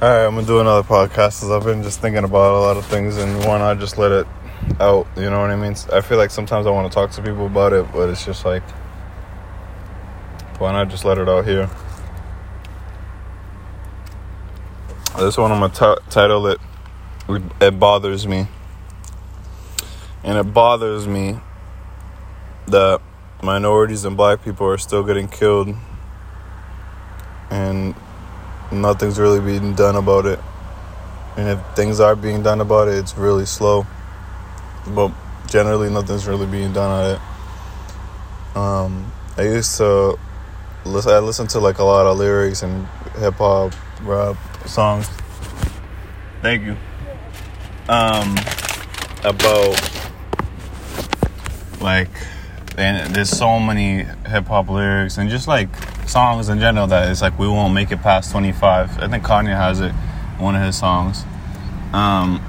All right, I'm gonna do another podcast. Cause I've been just thinking about a lot of things, and why not just let it out? You know what I mean? I feel like sometimes I want to talk to people about it, but it's just like, why not just let it out here? This one I'm gonna t- title it. It bothers me, and it bothers me that minorities and black people are still getting killed nothing's really being done about it. And if things are being done about it, it's really slow. But generally, nothing's really being done on it. Um, I used to listen. I listened to like a lot of lyrics and hip hop, rap songs. Thank you. Um, about like and there's so many hip hop lyrics and just like songs in general that it's like we won't make it past 25. I think Kanye has it one of his songs. Um,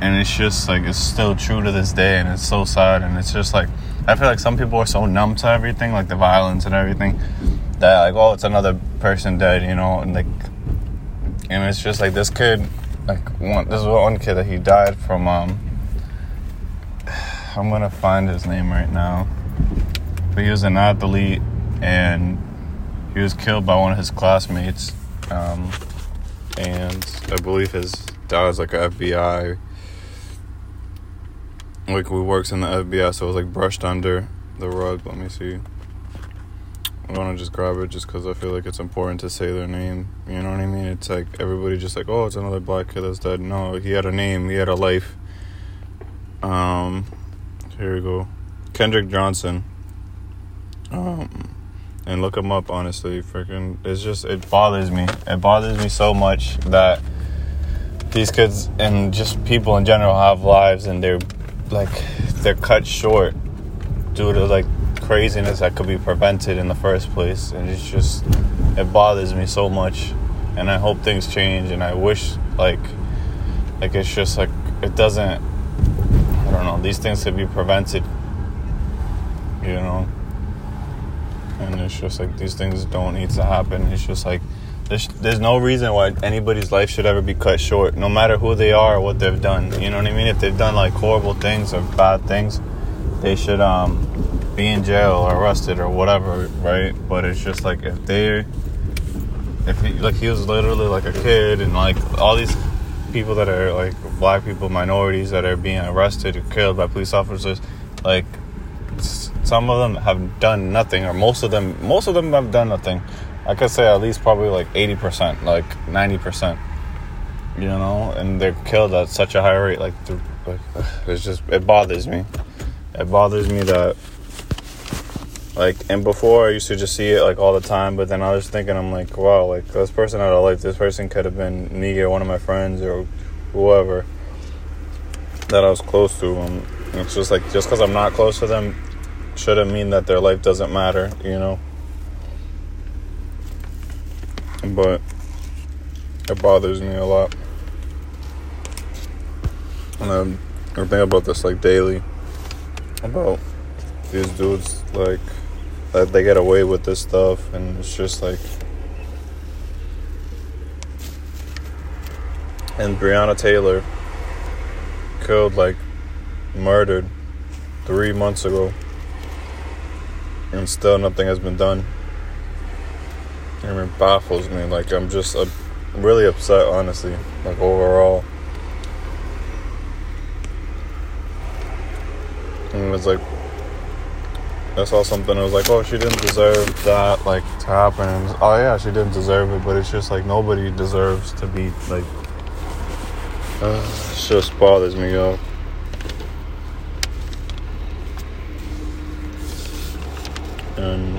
and it's just like it's still true to this day and it's so sad and it's just like I feel like some people are so numb to everything, like the violence and everything, that like oh it's another person dead, you know, and like and it's just like this kid like one this is one kid that he died from um I'm gonna find his name right now. But he was an athlete and he was killed by one of his classmates. Um, and I believe his dad was like a FBI. Like, who works in the FBI, so it was like brushed under the rug. Let me see. I want to just grab it just because I feel like it's important to say their name. You know what I mean? It's like everybody just like, oh, it's another black kid that's dead. No, he had a name, he had a life. Um, here we go. Kendrick Johnson. Um, and look them up. Honestly, freaking, it's just it bothers me. It bothers me so much that these kids and just people in general have lives and they're like they're cut short due to like craziness that could be prevented in the first place and it's just it bothers me so much and i hope things change and i wish like like it's just like it doesn't i don't know these things could be prevented you know and it's just like these things don't need to happen. It's just like there's there's no reason why anybody's life should ever be cut short, no matter who they are or what they've done. You know what I mean? If they've done like horrible things or bad things, they should um be in jail or arrested or whatever, right? But it's just like if they if he like he was literally like a kid and like all these people that are like black people, minorities that are being arrested or killed by police officers, like some of them have done nothing, or most of them, most of them have done nothing. I could say at least probably like eighty percent, like ninety percent. You know, and they're killed at such a high rate. Like, like, it's just it bothers me. It bothers me that like and before I used to just see it like all the time, but then I was thinking I'm like, wow, like this person had a life. This person could have been me or one of my friends or whoever that I was close to. Um, it's just like just because I'm not close to them shouldn't mean that their life doesn't matter, you know. But it bothers me a lot. And I'm, I think about this like daily. About these dudes like that they get away with this stuff and it's just like and Breonna Taylor killed like murdered three months ago and still nothing has been done. I mean, it baffles me. Like I'm just uh, really upset, honestly. Like overall, and it's like I saw something. I was like, oh, she didn't deserve that, like to happen. Was, oh yeah, she didn't deserve it, but it's just like nobody deserves to be like. Uh, it just bothers me, yo. And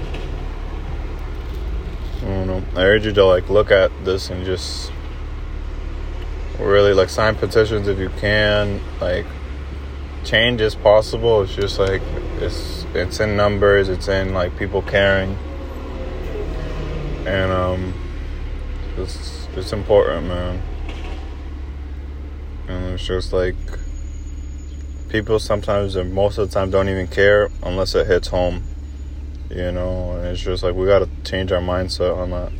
I don't know. I urge you to like look at this and just really like sign petitions if you can. Like change is possible. It's just like it's it's in numbers. It's in like people caring, and um, it's it's important, man. And it's just like people sometimes and most of the time don't even care unless it hits home you know and it's just like we got to change our mindset on that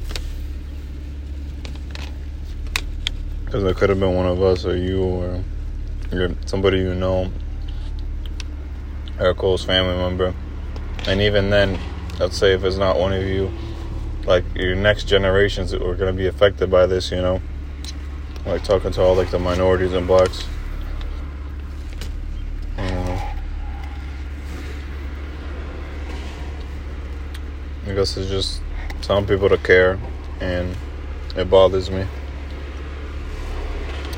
because it could have been one of us or you or somebody you know or a close family member. And even then, let's say if it's not one of you, like your next generations are going to be affected by this, you know, like talking to all like the minorities and blacks. I guess it's just telling people to care, and it bothers me.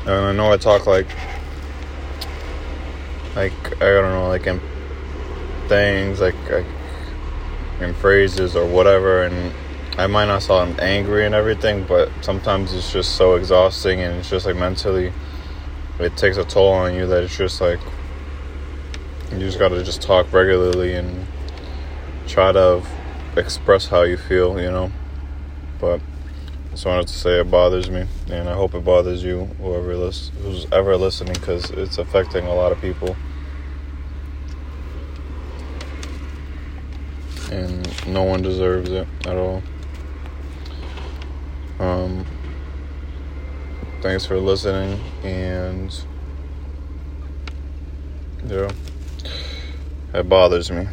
And I know I talk like, like I don't know, like in things, like, like in phrases or whatever, and I might not sound angry and everything, but sometimes it's just so exhausting, and it's just like mentally, it takes a toll on you that it's just like you just gotta just talk regularly and try to express how you feel, you know. But I just wanted to say it bothers me, and I hope it bothers you, whoever list, who's ever listening, because it's affecting a lot of people. And no one deserves it at all. Um, thanks for listening, and yeah, it bothers me.